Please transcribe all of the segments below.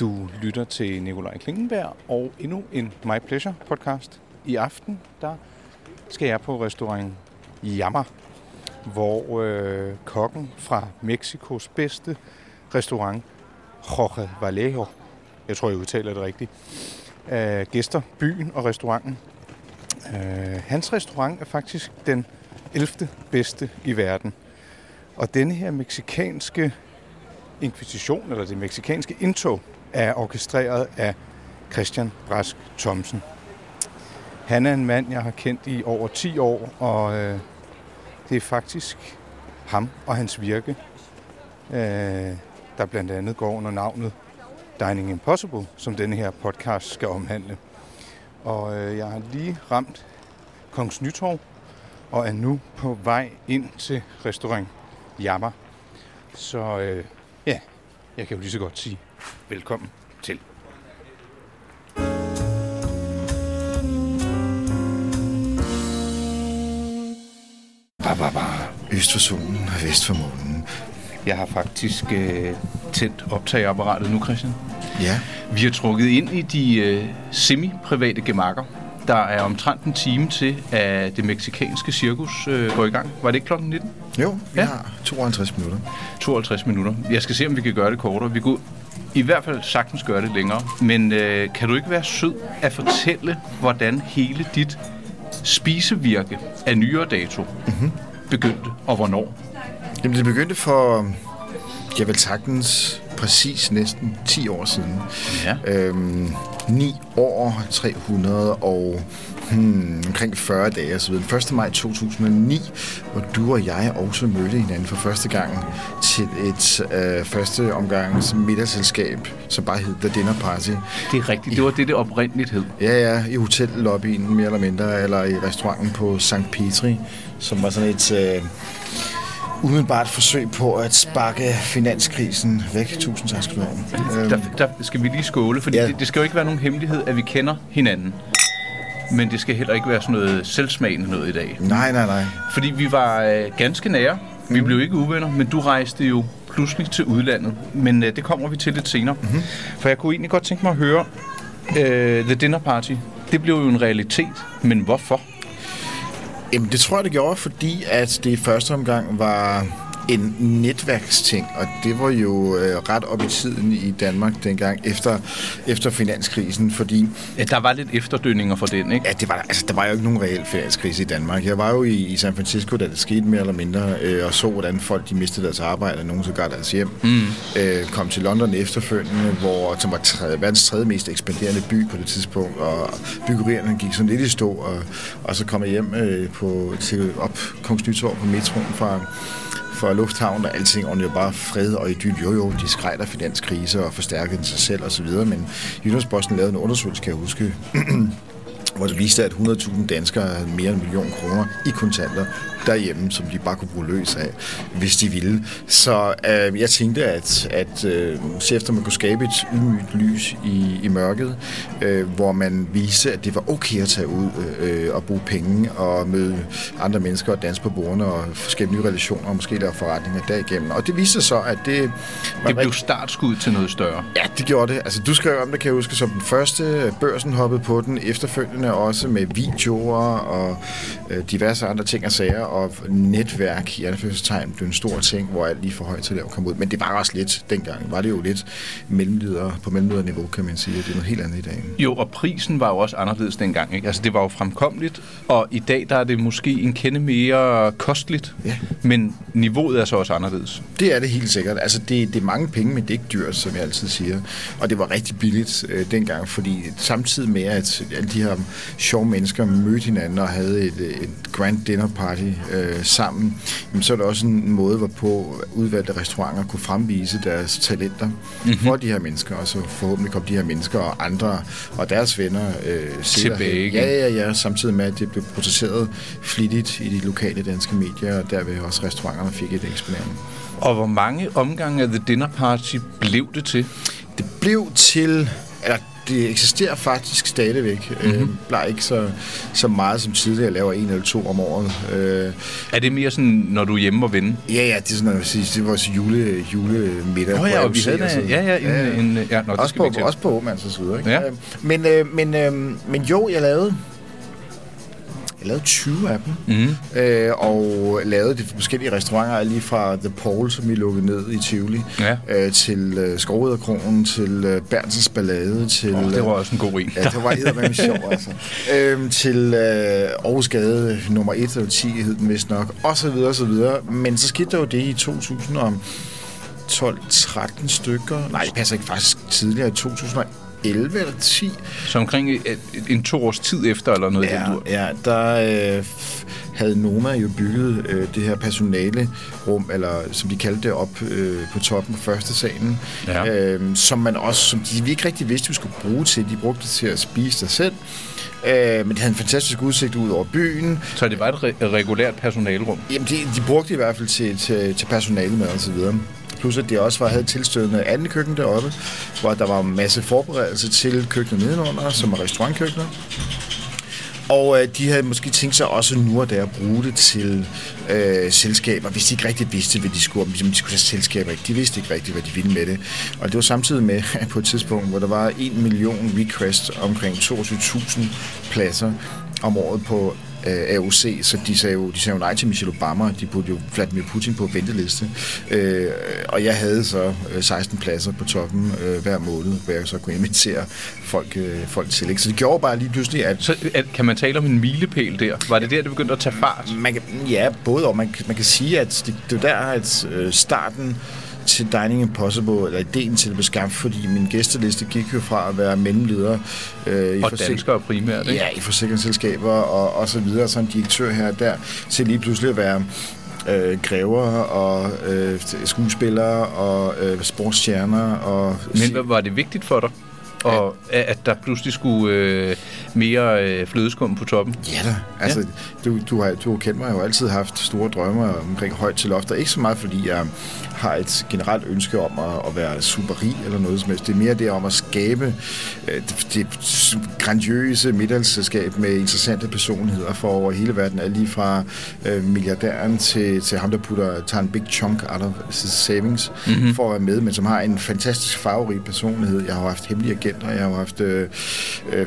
Du lytter til Nikolaj Klingenberg og endnu en My Pleasure podcast. I aften der skal jeg på restaurant Jammer, hvor øh, kokken fra Mexikos bedste restaurant, Jorge Vallejo, jeg tror, jeg udtaler det rigtigt, øh, gæster byen og restauranten. Øh, hans restaurant er faktisk den 11. bedste i verden. Og denne her meksikanske inkvisition, eller det meksikanske indtog, er orkestreret af Christian Brask Thomsen. Han er en mand, jeg har kendt i over 10 år, og øh, det er faktisk ham og hans virke, øh, der blandt andet går under navnet Dining Impossible, som denne her podcast skal omhandle. Og øh, jeg har lige ramt Kongens Nytorv, og er nu på vej ind til restaurant Jammer. Så øh, ja, jeg kan jo lige så godt sige velkommen til. Ba, ba, ba. Øst for solen og vest for månen. Jeg har faktisk øh, tændt optageapparatet nu, Christian. Ja, Vi har trukket ind i de øh, semi-private gemakker. Der er omtrent en time til, at det meksikanske cirkus øh, går i gang. Var det ikke klokken 19? jo, vi Ja. har 52 minutter. 52 minutter. Jeg skal se, om vi kan gøre det kortere. Vi kunne i hvert fald sagtens gøre det længere. Men øh, kan du ikke være sød at fortælle, hvordan hele dit spisevirke af nyere dato mm-hmm. begyndte, og hvornår? Jamen, det begyndte for, jeg vil sagtens, præcis næsten 10 år siden. Ja. Øhm, 9 år, 300 og hmm, omkring 40 dage så videre. Den 1. maj 2009, hvor du og jeg også mødte hinanden for første gang til et øh, første omgangs middagsselskab, som bare hed The Dinner Party. Det er rigtigt. Det var det, det oprindeligt hed. Ja, ja, i hotellobbyen mere eller mindre, eller i restauranten på St. Petri, som var sådan et øh, umiddelbart forsøg på at sparke finanskrisen væk. Tusind tak skal du have. Øhm, Der, der skal vi lige skåle, fordi ja. Ja. det, det skal jo ikke være nogen hemmelighed, at vi kender hinanden. Men det skal heller ikke være sådan noget selvsmagende noget i dag. nej, nej, nej. Fordi vi var øh, ganske nære. Vi blev ikke uvenner, men du rejste jo pludselig til udlandet. Men øh, det kommer vi til lidt senere. Mm-hmm. For jeg kunne egentlig godt tænke mig at høre, øh, The Dinner Party, det blev jo en realitet. Men hvorfor? Jamen, det tror jeg, det gjorde, fordi at det i første omgang var en netværksting, og det var jo øh, ret op i tiden i Danmark dengang efter, efter finanskrisen, fordi Ja, der var lidt efterdønninger for den, ikke? Ja, det var, der- altså, der var jo ikke nogen reel finanskrise i Danmark. Jeg var jo i, i San Francisco, da det skete mere eller mindre, øh, og så, hvordan folk de mistede deres arbejde, og nogen så gar deres hjem. Mm. Øh, kom til London efterfølgende, hvor, som var tredje, verdens tredje mest ekspanderende by på det tidspunkt, og byggerierne gik sådan lidt i stå, og, og så kom jeg hjem øh, på, til op Kongens Nytorv på metroen fra, for lufthavnen, og alting ordentligt jo bare fred og idyl. Jo, jo, de skreg der finanskrise og forstærkede den sig selv osv., men Jyllandsposten lavede en undersøgelse, kan jeg huske, hvor det viste, at 100.000 danskere havde mere end en million kroner i kontanter derhjemme, som de bare kunne bruge løs af, hvis de ville. Så øh, jeg tænkte, at, at øh, se efter man kunne skabe et ydmygt lys i, i mørket, øh, hvor man viste, at det var okay at tage ud øh, og bruge penge og møde andre mennesker og danse på bordene og skabe nye relationer og måske lave forretninger derigennem. Og det viste sig så, at det var Det blev startskud til noget større. Ja, det gjorde det. Altså, du skrev om det, kan jeg huske, som den første. Børsen hoppede på den, efterfølgende også med videoer og øh, diverse andre ting og sager, og netværk i anførselstegn blev en stor ting, hvor alt lige for højt til lav kom ud. Men det var også lidt, dengang var det jo lidt mellemleder, på mellemlederniveau, kan man sige. Det er noget helt andet i dag. Jo, og prisen var jo også anderledes dengang. Ikke? Altså, det var jo fremkommeligt, og i dag der er det måske en kende mere kostligt, Ja. men niveauet er så også anderledes. Det er det helt sikkert. Altså, det, det er mange penge, men det er ikke dyrt, som jeg altid siger. Og det var rigtig billigt øh, dengang, fordi samtidig med, at alle de her sjove mennesker mødte hinanden og havde et, øh, et grand dinner party øh, sammen, jamen, så er det også en måde, hvorpå udvalgte restauranter kunne fremvise deres talenter mm-hmm. for de her mennesker, og så forhåbentlig kom de her mennesker og andre og deres venner øh, Tilbage. Ja, ja, ja, samtidig med, at det blev protesteret flittigt i de lokale danske medier, og derved også restauranterne fik et eksponering. Og hvor mange omgange af The Dinner Party blev det til? Det blev til, eller det eksisterer faktisk stadigvæk. Mm-hmm. Øh, bare ikke så, så meget som tidligere. laver en eller to om året. Øh, er det mere sådan, når du er hjemme og vende? Ja, ja, det er sådan, jeg sige, det er vores jule, julemiddag. Nå oh, ja, og vi havde det. Ja, ja, en, ja, en, ja nå, også, på, også på Åmands og så videre. Ikke? Ja. Øh, men, øh, men, øh, men jo, jeg lavede lavede 20 af dem, mm. øh, og lavede de forskellige restauranter, lige fra The Paul, som vi lukkede ned i Tivoli, ja. øh, til øh, Skovriderkronen, til øh, Bernsens Ballade, til... Oh, det var også en god en. ja, det var eddermame sjov, altså. Øh, til øh, Aarhus Gade nummer 1 eller 10 hed den vist nok, og så videre, og så videre. Men så skete der jo det i 2000 om 12-13 stykker. Nej, det passer ikke faktisk tidligere, i 2001 11 eller 10. Så omkring en, en to års tid efter, eller noget ja, den? Ja, der øh, havde Noma jo bygget øh, det her personale rum, eller som de kaldte det, op øh, på toppen på første salen, ja. øh, som man også, som de ikke rigtig vidste, vi skulle bruge til. De brugte det til at spise sig selv. Øh, men det havde en fantastisk udsigt ud over byen. Så det var et re- regulært personalrum? Jamen, de, de brugte det i hvert fald til, til, til personale med og så videre. Plus at de også var, havde tilstødende anden køkken deroppe, hvor der var en masse forberedelse til køkkenet nedenunder, som er restaurantkøkkenet. Og øh, de havde måske tænkt sig også nu og der at bruge det til øh, selskaber, hvis de ikke rigtig vidste, hvad de skulle, om de skulle have selskaber. De vidste ikke rigtig, hvad de ville med det. Og det var samtidig med på et tidspunkt, hvor der var 1 million requests omkring 22.000 pladser om året på øh, AOC, så de sagde, jo, de sagde jo nej til Michelle Obama, de puttede jo Vladimir Putin på venteliste. Øh, og jeg havde så 16 øh, pladser på toppen øh, hver måned, hvor jeg så kunne invitere folk, øh, folk til. Ikke? Så det gjorde bare lige pludselig, at... Så at, kan man tale om en milepæl der? Var det der, det begyndte at tage fart? Man kan, ja, både og. Man, man kan sige, at det, det var der, at øh, starten til Dining Impossible, eller ideen til det blev skabt, fordi min gæsteliste gik jo fra at være mellemleder øh, i og danskere primært, ikke? Ja, i forsikringsselskaber og, og så videre, som direktør her og der, til lige pludselig at være øh, græver og øh, skuespillere og øh, sportsstjerner. Og Men var det vigtigt for dig? Og ja. at der pludselig skulle øh, mere øh, flødeskum på toppen? Ja da. Altså, ja. Du, du, har, du har kendt mig, jeg har jo altid haft store drømme omkring højt til lofter. Ikke så meget, fordi jeg har et generelt ønske om at, at være super rig eller noget som helst. Det er mere det om at skabe øh, det, det grandiøse middagsselskab med interessante personligheder for over hele verden. Alt lige fra øh, milliardæren til, til ham, der putter, tager en big chunk out of savings mm-hmm. for at være med, men som har en fantastisk farverig personlighed. Jeg har haft hemmelige agenter, jeg har haft øh, øh,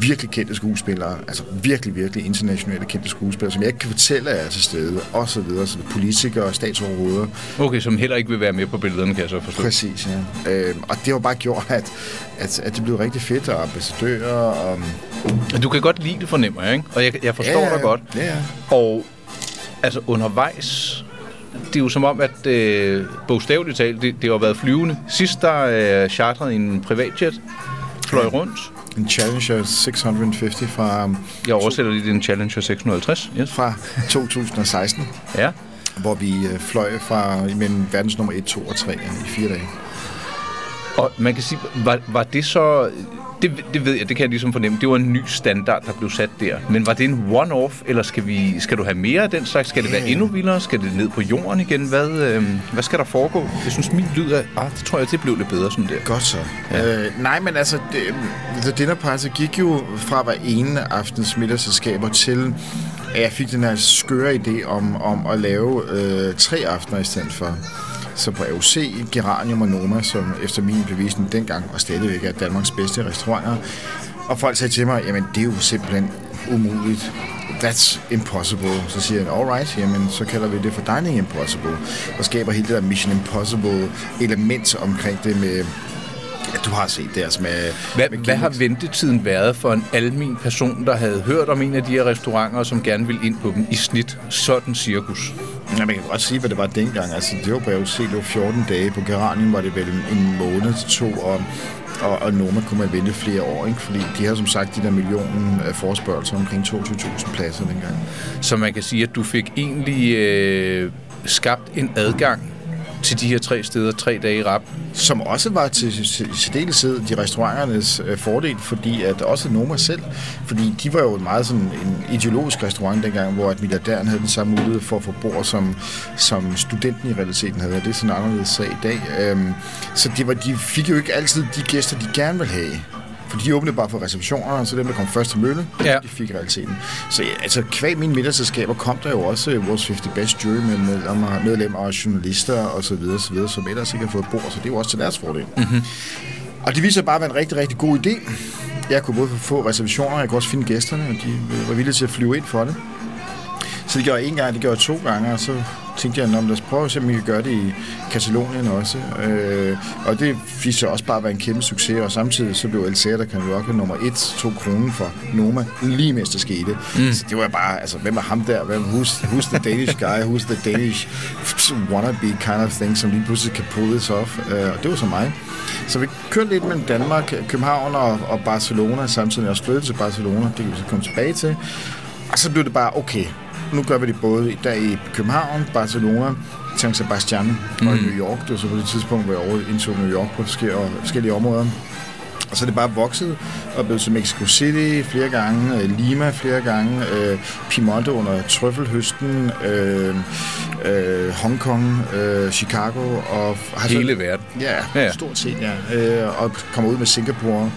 virkelig kendte skuespillere, altså virkelig, virkelig internationale kendte skuespillere, som jeg ikke kan fortælle er til stede, og så videre. Så politikere, statsoverhoveder, Okay, som heller ikke vil være med på billederne, kan jeg så forstå. Præcis, ja. Øh, og det har bare gjort, at, at, at det blev rigtig fedt, og ambassadører. Og... Du kan godt lide det, fornemmer jeg, ikke? Og jeg, jeg forstår ja, dig godt. Ja. Og altså undervejs, det er jo som om, at øh, bogstaveligt talt, det, det har været flyvende. Sidst der øh, chartrede en privatjet, fløj ja. rundt. En Challenger 650 fra... Jeg oversætter lige, det en Challenger 650. Yes. Fra 2016. ja hvor vi øh, fløj fra mellem verdens nummer 1, 2 og 3 i fire dage. Og man kan sige, var, var det så... Det, det ved jeg, det kan jeg ligesom fornemme. Det var en ny standard, der blev sat der. Men var det en one-off, eller skal, vi, skal du have mere af den slags? Skal det være endnu vildere? Skal det ned på jorden igen? Hvad, øh, hvad skal der foregå? Jeg synes, min lyd er... Ah, det tror jeg, det blev lidt bedre sådan der. Godt så. Ja. Øh, nej, men altså, det, The Dinner Party gik jo fra hver ene aftens middagsselskaber til at jeg fik den her skøre idé om, om at lave øh, tre aftener i stedet for. Så på AOC, Geranium og Noma, som efter min bevisning dengang var stadigvæk er Danmarks bedste restauranter. Og folk sagde til mig, jamen det er jo simpelthen umuligt. That's impossible. Så siger jeg, alright, jamen så kalder vi det for Dining Impossible. Og skaber hele det der Mission Impossible element omkring det med Ja, du har set det altså med... Hvad, med hvad har ventetiden været for en almen person, der havde hørt om en af de her restauranter, som gerne vil ind på dem i snit? Sådan cirkus. Ja, man kan godt sige, hvad det var dengang. Altså, det var på AOC, det var 14 dage. På Geranium var det vel en måned til to, og og, og Noma kunne man vente flere år, ikke? fordi de har som sagt de der millioner af forspørgelser omkring 22.000 pladser dengang. Så man kan sige, at du fik egentlig øh, skabt en adgang til de her tre steder tre dage i rap. Som også var til særdeleshed de restauranternes øh, fordel, fordi at også Noma selv, fordi de var jo meget sådan en ideologisk restaurant dengang, hvor at milliardæren havde den samme mulighed for at få bord, som, som studenten i realiteten havde, og det er sådan en anderledes sag i dag. Øhm, så det var, de fik jo ikke altid de gæster, de gerne ville have. For de åbnede bare for receptioner, så dem, der kom først til mølle, Ja. de fik realiteten. Så altså, kvæg mine middagsselskaber kom der jo også øh, vores 50 Best Jury med medlemmer, medlemmer og journalister og så videre, så videre, som ellers ikke har fået bord, så det er jo også til deres fordel. Mm-hmm. Og det viser bare at være en rigtig, rigtig god idé. Jeg kunne både få reservationer, jeg kunne også finde gæsterne, og de var villige til at flyve ind for det. Så det gjorde jeg en gang, det gjorde jeg to gange, og så tænkte jeg, "Nå, men lad os prøve at se, om vi kan gøre det i Katalonien også. Øh, og det viste sig også bare at være en kæmpe succes, og samtidig så blev El Cerda Rock nummer 1, 2 kroner for Noma, lige mens det skete. Mm. Så det var bare, altså, hvem er ham der? Hvem, who's, who's the Danish guy? Who's the Danish wannabe kind of thing, som lige pludselig kan pull this off? Øh, og det var så mig. Så vi kørte lidt mellem Danmark, København og, og Barcelona, samtidig med at flytte til Barcelona. Det kan vi så komme tilbage til. Og så blev det bare, okay, nu gør vi det både der i København, Barcelona, San Sebastian og mm. New York. Det var så på det tidspunkt, hvor jeg over indtog New York på forskellige, områder. Og så er det bare vokset og blevet til Mexico City flere gange, øh, Lima flere gange, øh, Piemonte under trøffelhøsten, øh, øh, Hongkong, øh, Chicago og... Har så- Hele verden. Ja, Ja, ja, ja. stort set, ja. Øh, og kommer ud med Singapore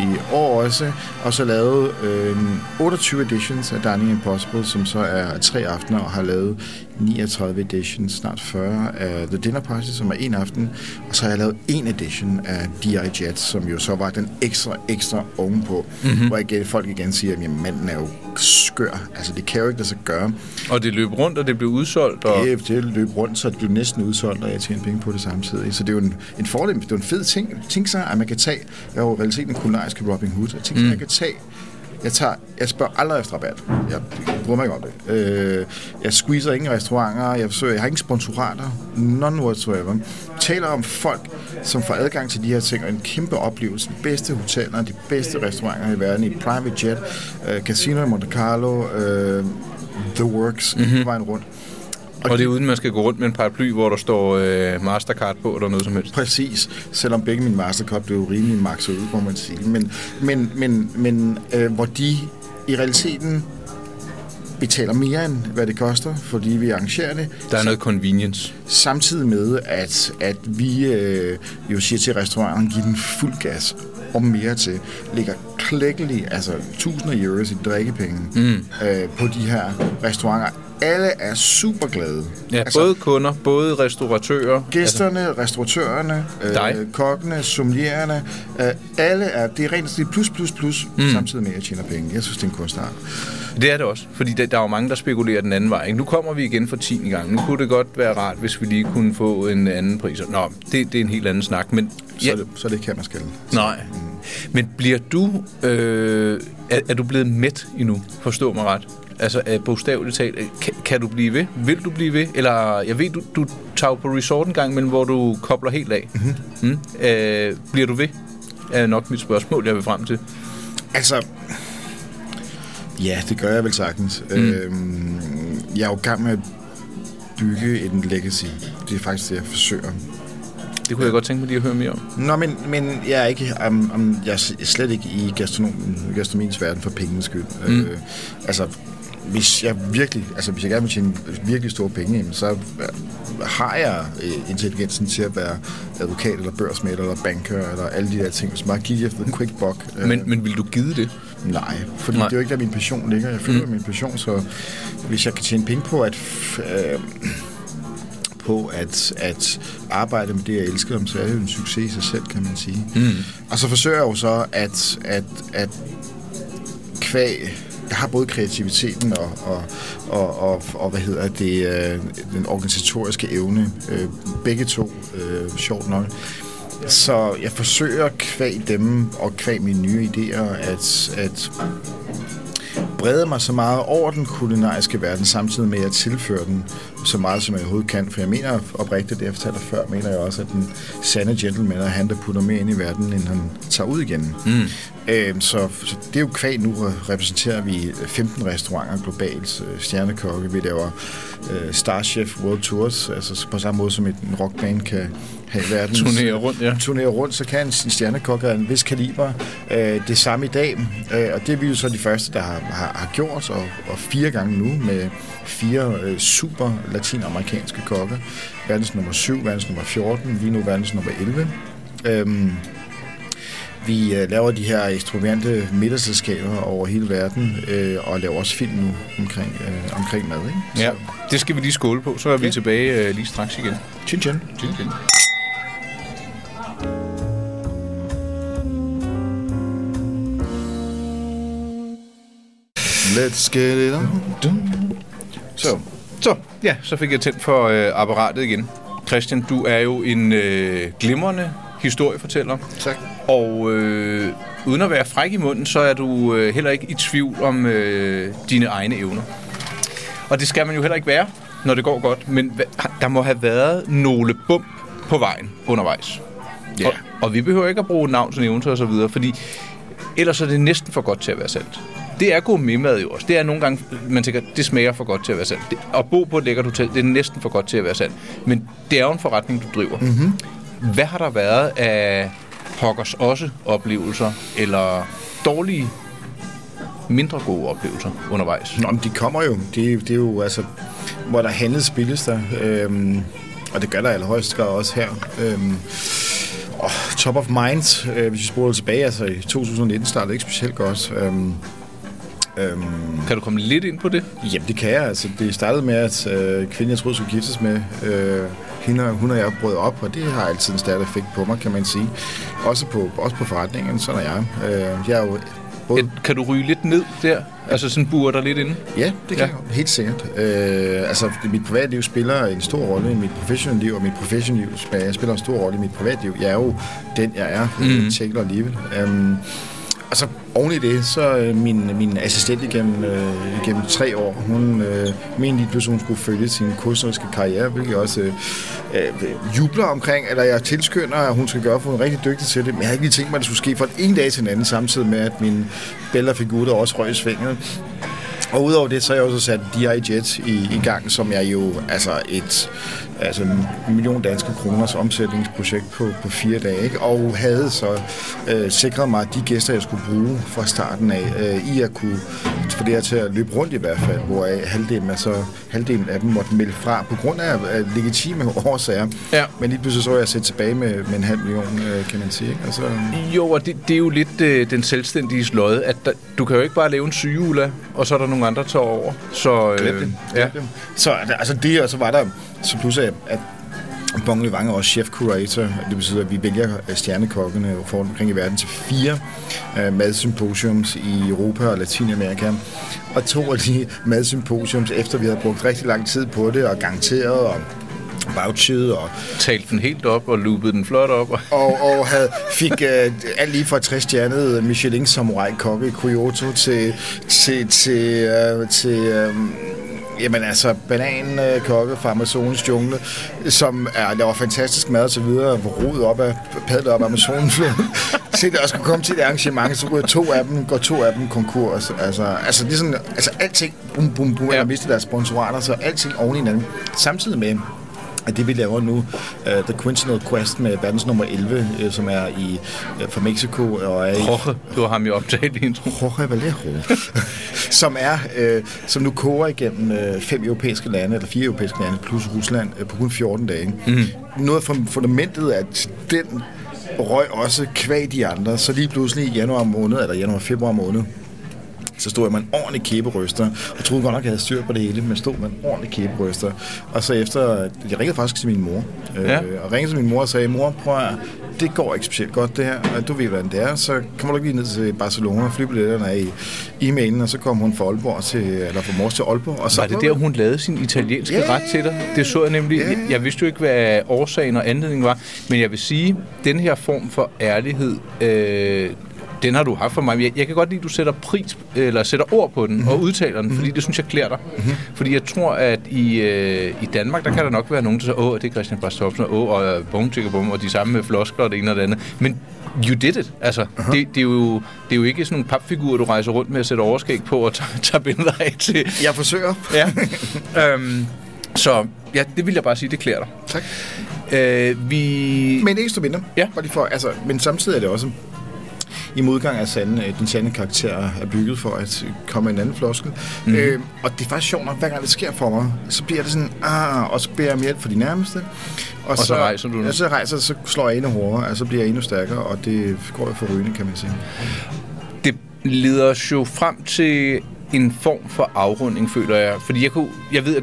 i år også. Og så lavet øh, 28 editions af Dining Impossible, som så er tre aftener, og har lavet 39 editions, snart 40 af The Dinner Party, som er en aften. Og så har jeg lavet en edition af D.I. Jets, som jo så var den ekstra, ekstra ovenpå. Mm-hmm. Hvor igen, folk igen siger, at jamen, manden er jo skør. Altså, det kan jo ikke lade sig gøre. Og det løb rundt, og det blev udsolgt. Og... Det, det løb rundt, så det blev næsten udsolgt, og jeg tjente penge på det samtidig. Så det er jo en, en fordel, det er jo en fed ting. Tænk sig, at man kan tage, jeg er jo i realiteten en kulinarisk Robin Hood, og sig, mm. jeg kan tage jeg, tager, jeg spørger aldrig efter rabat. Jeg bryder mig ikke om det. Øh, jeg squeezer ingen restauranter. Jeg, forsøger, jeg har ingen sponsorater. None whatsoever. Jeg taler om folk, som får adgang til de her ting, og en kæmpe oplevelse. De bedste hoteller, de bedste restauranter i verden, i private jet, øh, casino i Monte Carlo, øh, The Works, mm-hmm. vejen rundt. Og det er uden, man skal gå rundt med en paraply, hvor der står øh, Mastercard på, eller noget som helst. Præcis, selvom begge mine Mastercard blev rimelig maxet ud, må man sige. Men, men, men, men øh, hvor de i realiteten betaler mere end hvad det koster, fordi vi arrangerer det. Der er noget convenience. Samtidig med, at, at vi øh, jo siger til restauranten, giv den fuld gas og mere til, ligger klækkelig, altså tusinder af euros i drikkepenge mm. øh, på de her restauranter. Alle er super glade. Ja, altså, både kunder, både restauratører. Gæsterne, altså, restauratørerne, Dig. øh, kokkene, sommeliererne, øh, alle er, det er rent det er plus, plus, plus, mm. samtidig med, at jeg tjener penge. Jeg synes, det er en kunstart. Det er det også, fordi der, der er jo mange, der spekulerer den anden vej. Ikke? Nu kommer vi igen for 10. gang. Nu kunne det godt være rart, hvis vi lige kunne få en anden pris. Nå, det, det er en helt anden snak. Men, Så, ja, er det, så det her, man skal. nej. Men bliver du... Øh, er, er du blevet mæt endnu? Forstå mig ret. Altså, er bogstaveligt talt, kan, kan du blive ved? Vil du blive ved? Eller, jeg ved, du, du tager på resort en gang, men hvor du kobler helt af. Mm-hmm. Mm. Øh, bliver du ved? Er nok mit spørgsmål, jeg vil frem til. Altså, ja, det gør jeg vel sagtens. Mm. Øhm, jeg er jo i gang med at bygge en legacy. Det er faktisk det, jeg forsøger. Det kunne jeg godt tænke mig lige at høre mere om. Nå, men, men jeg er ikke, um, um, jeg er slet ikke i gastronom, gastronomiens verden for pengenes skyld. Mm. Øh, altså, hvis jeg virkelig, altså hvis jeg gerne vil tjene virkelig store penge, så øh, har jeg øh, intelligensen til at være advokat eller børsmætter eller banker eller alle de der ting. Hvis man bare gik efter en quick buck. Øh, Men, men vil du give det? Nej. Nej. det er jo ikke der, min passion ligger. Jeg føler mm. min passion, så hvis jeg kan tjene penge på at, øh, på at, at arbejde med det, jeg elsker, så er det jo en succes i sig selv, kan man sige. Mm. Og så forsøger jeg jo så at, at, at kvæg har både kreativiteten og, og, og, og, og hvad hedder det, øh, den organisatoriske evne, øh, begge to, øh, sjovt nok. Så jeg forsøger kvæg dem og kvæg mine nye idéer at, at brede mig så meget over den kulinariske verden, samtidig med at jeg tilfører den så meget, som jeg overhovedet kan. For jeg mener oprigtigt, det jeg fortalte før, mener jeg også, at den sande gentleman er han, der putter mere ind i verden, end han tager ud igen. Mm. Øhm, så, så det er jo kvæg nu, repræsenterer vi 15 restauranter globalt, øh, stjernekokke, vi laver øh, Starchef World Tours, altså på samme måde som en rockband kan have verden. Turnere rundt, ja. Turnere rundt, så kan en stjernekok af en vis kaliber øh, det samme i dag. Øh, og det er vi jo så de første, der har, har, har gjort, og, og fire gange nu med fire øh, super latinamerikanske kokke. Verdens nummer 7, verdens nummer 14, lige nu verdens nummer 11. Øhm, vi øh, laver de her ekstravagante middagsselskaber over hele verden, øh, og laver også film nu omkring, øh, omkring mad. Ikke? Ja, det skal vi lige skåle på, så er okay. vi tilbage øh, lige straks igen. Chin chin. Chin chin. Let's get it on. Så, så, ja, så fik jeg tændt for øh, apparatet igen. Christian, du er jo en øh, glimrende historiefortæller. Tak. Og øh, uden at være fræk i munden, så er du øh, heller ikke i tvivl om øh, dine egne evner. Og det skal man jo heller ikke være, når det går godt. Men der må have været nogle bump på vejen undervejs. Ja. Og, og vi behøver ikke at bruge navn til nævnte og så videre, fordi ellers er det næsten for godt til at være sandt. Det er gourmetmad jo også. Det er nogle gange, man tænker, det smager for godt til at være sandt. Det, at bo på et lækkert hotel, det er næsten for godt til at være sandt. Men det er jo en forretning, du driver. Mm-hmm. Hvad har der været af Hoggers også oplevelser, eller dårlige, mindre gode oplevelser undervejs? Nå, men de kommer jo. Det, det er jo altså, hvor der handles spilles der. Øhm, og det gør der i allerhøjeste grad også her. Øhm, og top of mind, øh, hvis vi spoler tilbage, altså i 2019 startede ikke specielt godt. Øhm, øhm, Kan du komme lidt ind på det? Jamen, det kan jeg. Altså, det startede med, at øh, kvinden, jeg troede, skulle giftes med, øh, hende, hun og jeg brød op, og det har altid en stærk effekt på mig, kan man sige. Også på, også på forretningen, sådan er jeg. Øh, jeg er jo både... Kan du ryge lidt ned der? Altså sådan burer dig lidt inde? Ja, det kan Ja. jeg helt sikkert. Øh, altså, mit privatliv spiller en stor rolle i mit professionelle liv, og mit professionelle liv sp- spiller en stor rolle i mit privatliv. Jeg er jo den, jeg er. Mm. Tjekker alligevel. Um, og så oven i det, så øh, min, min assistent igennem, øh, igennem tre år, hun øh, mente lige pludselig, hun skulle følge sin kunstneriske karriere, hvilket jeg også øh, øh, jubler omkring, eller jeg tilskynder, at hun skal gøre, for hun er rigtig dygtig til det. Men jeg har ikke lige tænkt mig, at det skulle ske fra den ene dag til den anden, samtidig med, at min Bella Figuda også røg i svinget. Og udover det, så har jeg også sat DI Jet i, i gang, som er jo altså et altså en million danske kroners omsætningsprojekt på, på fire dage. Ikke? Og havde så øh, sikret mig, de gæster, jeg skulle bruge fra starten af, øh, i at kunne få det her til at løbe rundt i hvert fald, hvor halvdelen, altså, halvdelen af dem måtte melde fra på grund af, af legitime årsager. Ja. Men lige pludselig så jeg sætte tilbage med, med en halv million, øh, kan man sige. Ikke? Altså, Jo, og det, det er jo lidt øh, den selvstændige lodde, at der, du kan jo ikke bare lave en sygehula, og så er der nogle andre, der tager over. Så, øh, Glem det. ja. Glem det. Så altså det, og så var der så plus at, at Bong er også chef-curator. Det betyder, at vi vælger øh, stjernekokkene for omkring i verden til fire uh, madsymposiums i Europa og Latinamerika. Og to af de madsymposiums, efter vi havde brugt rigtig lang tid på det, og garanteret og vouchet og Talt den helt op og loopede den flot op. Og, og, og havde, fik uh, alt lige fra 60 stjernede Michelin Samurai kokke i Kyoto til, til, til, uh, til um, jamen altså banankokke fra Amazonens jungle, som er, laver fantastisk mad og så videre, hvor rodet op af, padlet op af Amazonfloden, til der skulle komme til et arrangement, så ryger to af dem, går to af dem konkurs. Altså, altså, det er sådan, altså alting, bum, bum, bum, ja. mistet deres sponsorater, så alting oven i hinanden. Samtidig med, at det vi laver nu, uh, The Quincenal Quest med verdens nummer 11, uh, som er i uh, fra Mexico og er i Jorge, du har ham jo optaget i intro. Jorge Vallejo, som er, øh, som nu koger igennem øh, fem europæiske lande, eller fire europæiske lande, plus Rusland, øh, på kun 14 dage. Mm. Noget fra fundamentet er, at den røg også kvæg de andre, så lige pludselig i januar måned, eller januar-februar måned, så stod jeg med en ordentlig kæberøster, og troede godt nok, at jeg havde styr på det hele, men stod med en ordentlig kæberøster. Og så efter, jeg ringede faktisk til min mor, øh, Ja. og ringede til min mor og sagde, mor, prøv at, det går ikke specielt godt det her, og du ved, hvordan det er, så kommer du ikke lige ned til Barcelona, flybilletterne er i e-mailen, og så kom hun fra Aalborg til, eller fra Mors til Aalborg. Og så Var det der, hun lavede sin italienske Ja. ret til dig? Det så jeg nemlig. Ja. Jeg, jeg vidste jo ikke, hvad årsagen og anledningen var. Men jeg vil sige, den her form for ærlighed, øh, Den har du haft for mig. Jeg, jeg kan godt lide, at du sætter pris, eller sætter ord på den mm-hmm. og udtaler den, fordi det synes jeg klæder dig. Mm-hmm. Fordi jeg tror, at i, øh, i Danmark, der kan der nok være nogen, der siger, åh, det er Christian Bastopsen, og åh, og bum, tjekker bum, og de samme floskler og det ene og det andet. Men you did it. Altså, uh-huh. det, det, er jo, det er jo ikke sådan nogle papfigurer, du rejser rundt med at sætte overskæg på og tager, billeder af til. Jeg forsøger. Ja. øhm, så ja, det vil jeg bare sige, det klæder dig. Tak. Øh, vi... Men ikke så mindre. Ja. Bare lige for, altså, men samtidig er det også i modgang af sande, øh, den sande karakter er bygget for at komme en anden floskel. Mm. Øh, og det er faktisk sjovt nok, hver gang det sker for mig, så bliver det sådan, ah, og så beder jeg om hjælp for de nærmeste. Og, og så, så rejser du Ja, så rejser så slår jeg endnu hårdere, og så bliver jeg endnu stærkere, og det går jo for rygende, kan man sige. Det leder os jo frem til en form for afrunding, føler jeg. Fordi jeg, kunne, jeg ved, at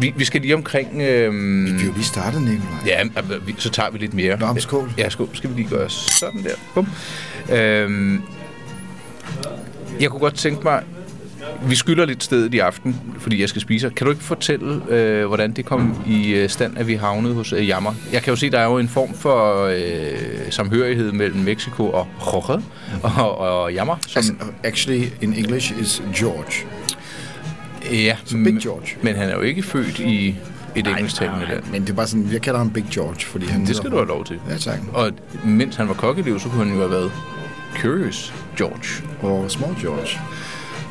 vi, vi skal lige omkring... Øhm, vi vil jo lige starte, Nicolaj. Ja, så tager vi lidt mere. Nå, skål. Ja, skål. Skal vi lige gøre sådan der. Bum. Øhm, jeg kunne godt tænke mig... Vi skylder lidt stedet i aften, fordi jeg skal spise. Kan du ikke fortælle, øh, hvordan det kom i øh, stand, at vi havnede hos øh, Jammer? Jeg kan jo se, der er jo en form for øh, samhørighed mellem Mexico og Jorge og, og Jammer. Som, altså, actually, in English is George. Ja, så Big George. Men han er jo ikke født i et engelsktalende land. Men det er bare sådan, jeg kalder ham Big George, fordi han... Det skal du have lov til. Ja, tak. Og mens han var kokkeliv, så kunne han jo have været Curious George. Og Small George.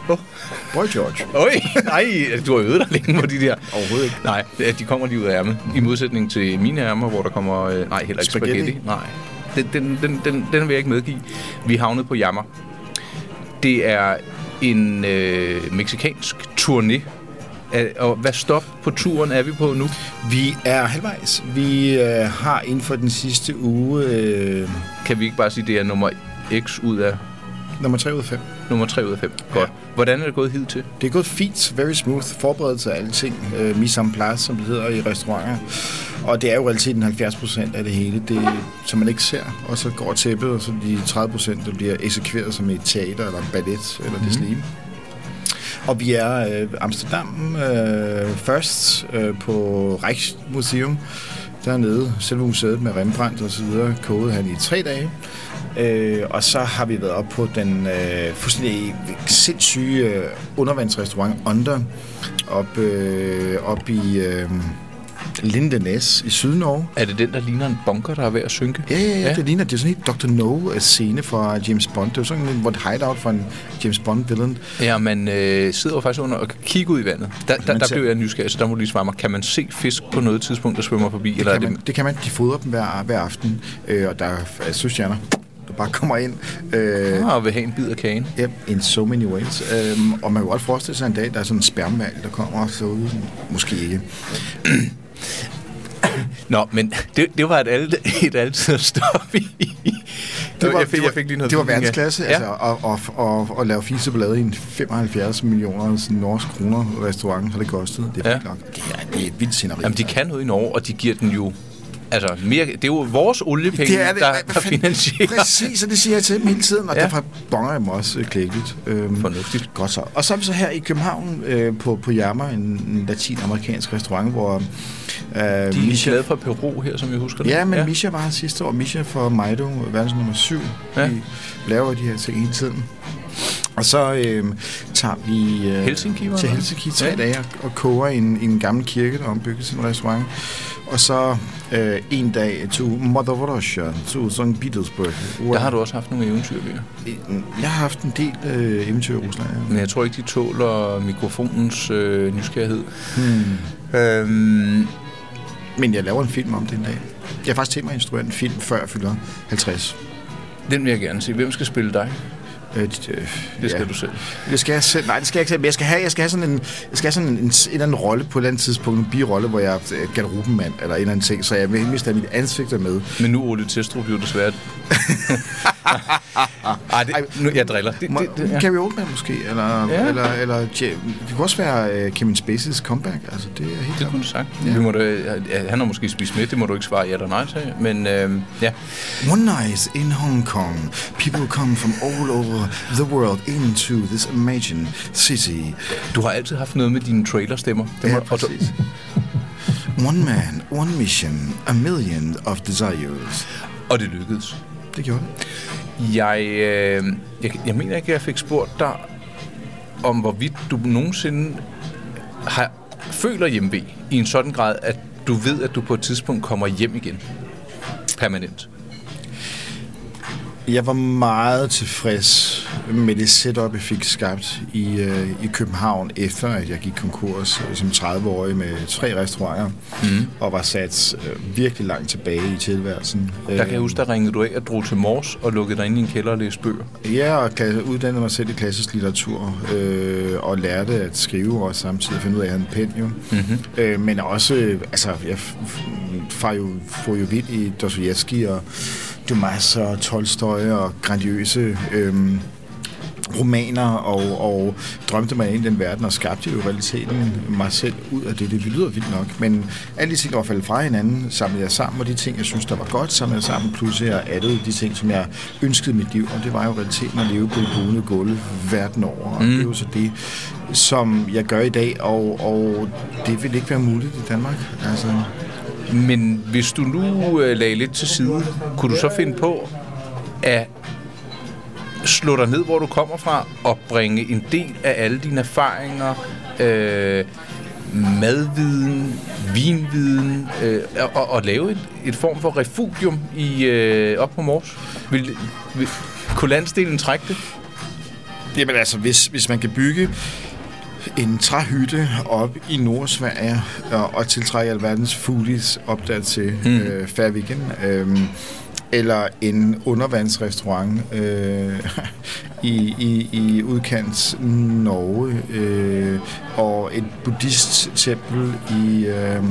Oh. Boy George. Oj, nej, du har øvet dig længe på de der. Overhovedet ikke. Nej, de kommer lige ud af ærmet. I modsætning til mine ærmer, hvor der kommer... Øh, nej, heller ikke spaghetti. spaghetti. Nej, den, den, den, den, den vil jeg ikke medgive. Vi havnet på jammer. Det er en øh, meksikansk turné og hvad stop på turen er vi på nu? Vi er halvvejs. Vi øh, har inden for den sidste uge... Øh... Kan vi ikke bare sige, det er nummer X ud af... Nummer 3 ud af 5. Nummer 3 ud af 5. Godt. Ja. Hvordan er det gået hidtil? Det er gået fint. Very smooth. Forberedelse af alting. Uh, mise en place, som det hedder i restauranter. Og det er jo realiteten 70 procent af det hele, det, som man ikke ser. Og så går tæppet, og så de 30 procent, der bliver eksekveret som et teater eller ballet eller mm. det slige. Og vi er øh, Amsterdam øh, først øh, på Rijksmuseum dernede, selve museet med Rembrandt og så videre, kogede han i tre dage. Øh, og så har vi været op på den øh, fuldstændig sindssyge øh, undervandsrestaurant Under, op, øh, op i... Øh, Lindenæs i Sydnorge. Er det den, der ligner en bunker, der er ved at synke? Ja, ja, ja, ja. det ligner, det er sådan en Dr. No-scene fra James Bond. Det er sådan en hideout for en James Bond-villain. Ja, man øh, sidder jo faktisk under og kigger ud i vandet. Der, der, der blev jeg nysgerrig, så der må du lige svare mig. Kan man se fisk på noget tidspunkt, der svømmer forbi? Det, eller kan, det... Man, det kan man. De fodrer dem hver, hver aften, øh, og der er søstjerner der bare kommer ind. Øh, ah, og vil have en bid af kagen. Ja, yep, in so many ways. Øhm, og man kan godt forestille sig en dag, der er sådan en spermvalg, der kommer så ud. Måske ikke. Nå, men det, det var et, alt, et altid at stoppe i. Det var, jeg fik, jeg fik lige noget det var verdensklasse, ja. altså, og, og, og, og lave fiseballade i en 75 millioner norsk kroner restaurant, har det kostet. Det er ja. nok. Det er, det er et vildt sceneri. Jamen, de kan noget i Norge, og de giver den jo Altså, mere, det er jo vores oliepenge, det er det, der, der finansierer. Præcis, og det siger jeg til dem hele tiden, og ja. derfor bonger jeg mig også klækkeligt. Øhm, Fornuftigt. Godt så. Og så er vi så her i København øh, på, på Jammer, en, en latinamerikansk restaurant, hvor... Øh, De er Misha, glade for Peru her, som jeg husker det. Ja, men ja. Misha var her sidste år. Misha fra Maido, verdens nummer syv. Ja. De laver de her ting hele tiden. Og så øh, tager vi øh, Helsinki, til Helsinki tre ja. dage og koger i en, en gammel kirke, der ombygget til en restaurant. Og så øh, en dag til Mother Russia, til St. Petersburg. Der har du også haft nogle eventyr, ved Jeg har haft en del øh, eventyr i Rusland, ja. Men jeg tror ikke, de tåler mikrofonens øh, nysgerrighed. Hmm. Øhm. Men jeg laver en film om det en dag. Jeg har faktisk tænkt mig at instruere en film, før jeg fylder 50. Den vil jeg gerne se. Hvem skal spille dig? Øh, det, det skal ja. du selv. Det skal jeg selv. Nej, det skal jeg ikke selv. Men jeg skal have, jeg skal have sådan en, jeg skal have sådan en, en, en eller anden rolle på et eller andet tidspunkt. En birolle, hvor jeg er garderobemand eller en eller anden ting. Så jeg vil helst have mit ansigt med. Men nu Ole Testrup jo desværre Ej, det, nu, jeg driller. Det, det, det, ja. Carrie Oldman måske, eller, ja. eller, eller det kunne også være uh, Kevin Spacey's comeback. Altså, det er helt det kunne du sagt. Ja. Vi må da, han har måske spist med, det må du ikke svare ja eller nej til, men uh, ja. One night in Hong Kong, people come from all over the world into this imagined city. Du har altid haft noget med dine trailerstemmer. Det ja, præcis. One man, one mission, a million of desires. Og det lykkedes. det gjorde det. Jeg, øh, jeg, jeg mener ikke, at jeg fik spurgt dig om, hvorvidt du nogensinde har, føler hjemve i en sådan grad, at du ved, at du på et tidspunkt kommer hjem igen. Permanent. Jeg var meget tilfreds med det setup, jeg fik skabt i, øh, i København, efter at jeg gik konkurs øh, som 30-årig med tre restauranter, mm. og var sat øh, virkelig langt tilbage i tilværelsen. Der kan jeg huske, der ringede du af og drog til Mors og lukkede dig ind i en kælder og læste bøger. Ja, og uddannede mig selv i klassisk litteratur, øh, og lærte at skrive og samtidig finde ud af, at jeg havde en pen jo. Mm-hmm. Øh, men også, øh, altså, jeg får jo, får jo vidt i Dostoyevsky og Dumas og Tolstoy og grandiøse øhm, romaner og, og drømte mig ind i den verden og skabte jo realiteten mig selv ud af det. Det lyder vildt nok, men alle de ting, der var faldet fra hinanden, samlede jeg sammen, og de ting, jeg synes, der var godt, samlede jeg sammen, plus jeg addede de ting, som jeg ønskede i mit liv, og det var jo realiteten at leve på et boende gulv verden over, og mm. det er jo så det, som jeg gør i dag, og, og det vil ikke være muligt i Danmark. Altså, men hvis du nu øh, lagde lidt til side, kunne du så finde på at slå dig ned, hvor du kommer fra, og bringe en del af alle dine erfaringer, øh, madviden, vinviden, øh, og, og lave et, et form for refugium i, øh, op på Mors? Vil, vil, kunne landsdelen trække det? Jamen altså, hvis, hvis man kan bygge en træhytte op i Nordsverige og, og tiltrække alverdens foodies op der til mm. øh, Færviken. Øh, eller en undervandsrestaurant øh, i, i, i udkants Norge, øh, og et buddhist-tempel i øh,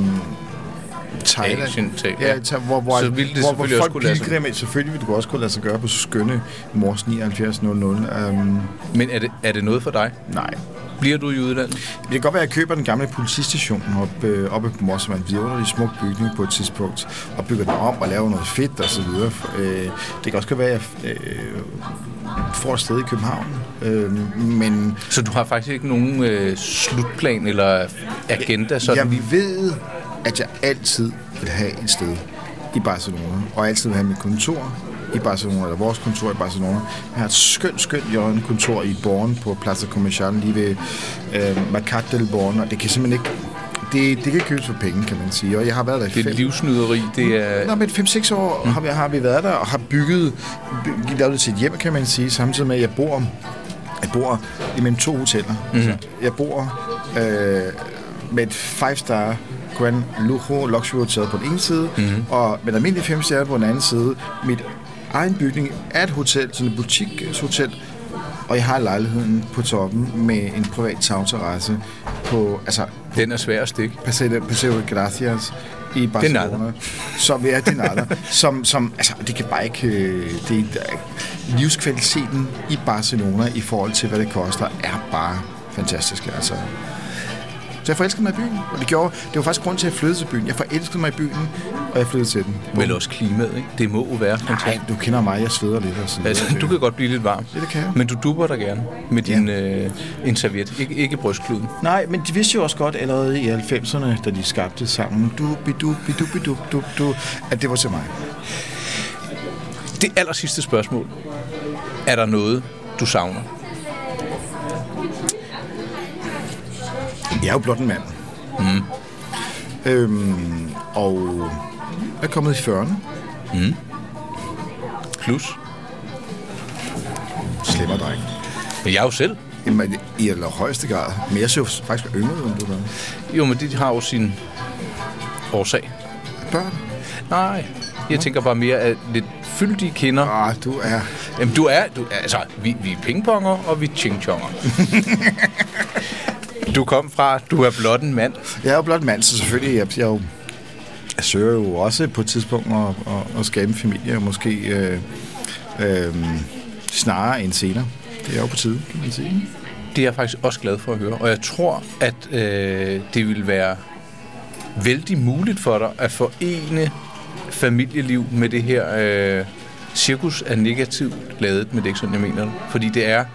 Thailand. Asien, ja, ja. hvor, hvor, så ville det hvor, hvor selvfølgelig folk også kunne lade sig med. Selvfølgelig ville du også kunne lade sig gøre på skønne Mors 7900. Um, Men er det, er det noget for dig? nej. Bliver du i udlandet? Det kan godt være, at jeg køber den gamle politistation op, øh, oppe på Mors, som er en vidunderlig smuk bygning på et tidspunkt, og bygger den om og laver noget fedt og så videre. Øh, det kan også godt være, at jeg øh, får et sted i København. Øh, men Så du har faktisk ikke nogen øh, slutplan eller agenda? Sådan? jeg ved, at jeg altid vil have et sted i Barcelona, og altid vil have mit kontor i Barcelona, eller vores kontor i Barcelona. Jeg har et skønt, skønt hjørnekontor i Born på Plaza Comercial, lige ved øh, Mercat del Born, og det kan simpelthen ikke det, det kan købes for penge, kan man sige. Og jeg har været der i Det er fem, livsnyderi. Det er... Nå, men 5-6 år mm. har, vi, har vi været der og har bygget, by, lavet det til et hjem, kan man sige, samtidig med, at jeg bor, jeg bor imellem to hoteller. Mm. Altså, jeg bor øh, med et 5-star Grand Lujo Luxury Hotel på den ene side, mm. og med et almindeligt 5 stjerner på den anden side. Mit egen bygning er et hotel, sådan et butikshotel, og jeg har lejligheden på toppen med en privat tagterrasse på, altså, Den er svær at stikke. Paseo, Paseo Gracias i Barcelona. Som er det nada. som, som, altså, det kan bare ikke... øh, Det, er- livskvaliteten i Barcelona i forhold til, hvad det koster, er bare fantastisk. Altså. Så jeg forelskede mig i byen, og det, gjorde, det var faktisk grund til, at jeg flyttede til byen. Jeg forelskede mig i byen, og jeg flyttede til den. Vel også klimaet, ikke? Det må jo være fantastisk. Nej, du kender mig, jeg sveder lidt og sådan Altså, du kan godt blive lidt varm. Ja, det kan jeg. Men du dupper dig gerne med din øh, en serviet. Ik- ikke brystkluden. Nej, men de vidste jo også godt allerede i 90'erne, da de skabte sangen, du, bidu, bidu, bidu, du, du, at det var til mig. Det aller sidste spørgsmål. Er der noget, du savner? Jeg er jo blot en mand. Mm. Øhm, og jeg er kommet i 40'erne. Plus? Slemmer dreng. Men jeg er jo selv. Jamen, I allerhøjeste grad. Men jeg ser jo faktisk yngre ud, end du er. Jo, men det har jo sin årsag. Børn? Nej, jeg tænker bare mere, at lidt fyldige kinder. Ah, du er... Jamen, du er, du, altså, vi, vi er pingponger, og vi er chingchonger. du kom fra, du er blot en mand. Jeg er jo blot en mand, så selvfølgelig, jeg, jeg, jo, jeg søger jo også på et tidspunkt at, at, at skabe en familie, og måske øh, øh, snarere end senere. Det er jo på tide, kan man sige. Det er jeg faktisk også glad for at høre. Og jeg tror, at øh, det vil være vældig muligt for dig at forene familieliv med det her øh, cirkus er negativt lavet, men det er ikke sådan, jeg mener det. Fordi det er,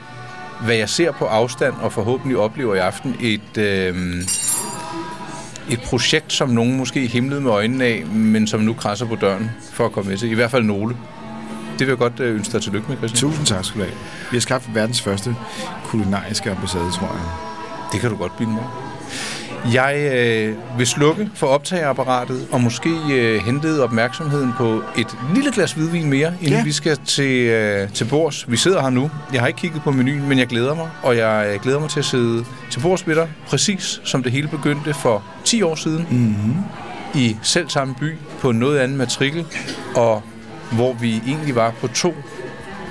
hvad jeg ser på afstand og forhåbentlig oplever i aften, et, øh, et projekt, som nogen måske himlede med øjnene af, men som nu krasser på døren for at komme med til. I hvert fald nogle. Det vil jeg godt øh, ønske dig tillykke med, Christian. Tusind tak skal du have. Vi har skabt verdens første kulinariske ambassade, tror jeg. Det kan du godt bilde mig. Jeg øh, vil slukke for optageapparatet og måske øh, hente opmærksomheden på et lille glas hvidvin mere, inden ja. Vi skal til, øh, til bords. Vi sidder her nu. Jeg har ikke kigget på menuen, men jeg glæder mig, og jeg øh, glæder mig til at sidde til bords med dig, præcis som det hele begyndte for 10 år siden Mm-hmm. i selv samme by på noget anden matrikel, og hvor vi egentlig var på to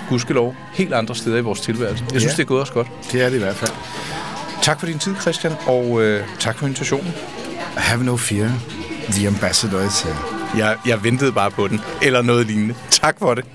gudskelov, helt andre steder i vores tilværelse. Jeg synes, Ja. det er gået os godt. Det er det i hvert fald. Tak for din tid, Christian, og øh, tak for invitationen. Have no fear. The ambassador is here. Jeg, jeg ventede bare på den, eller noget lignende. Tak for det.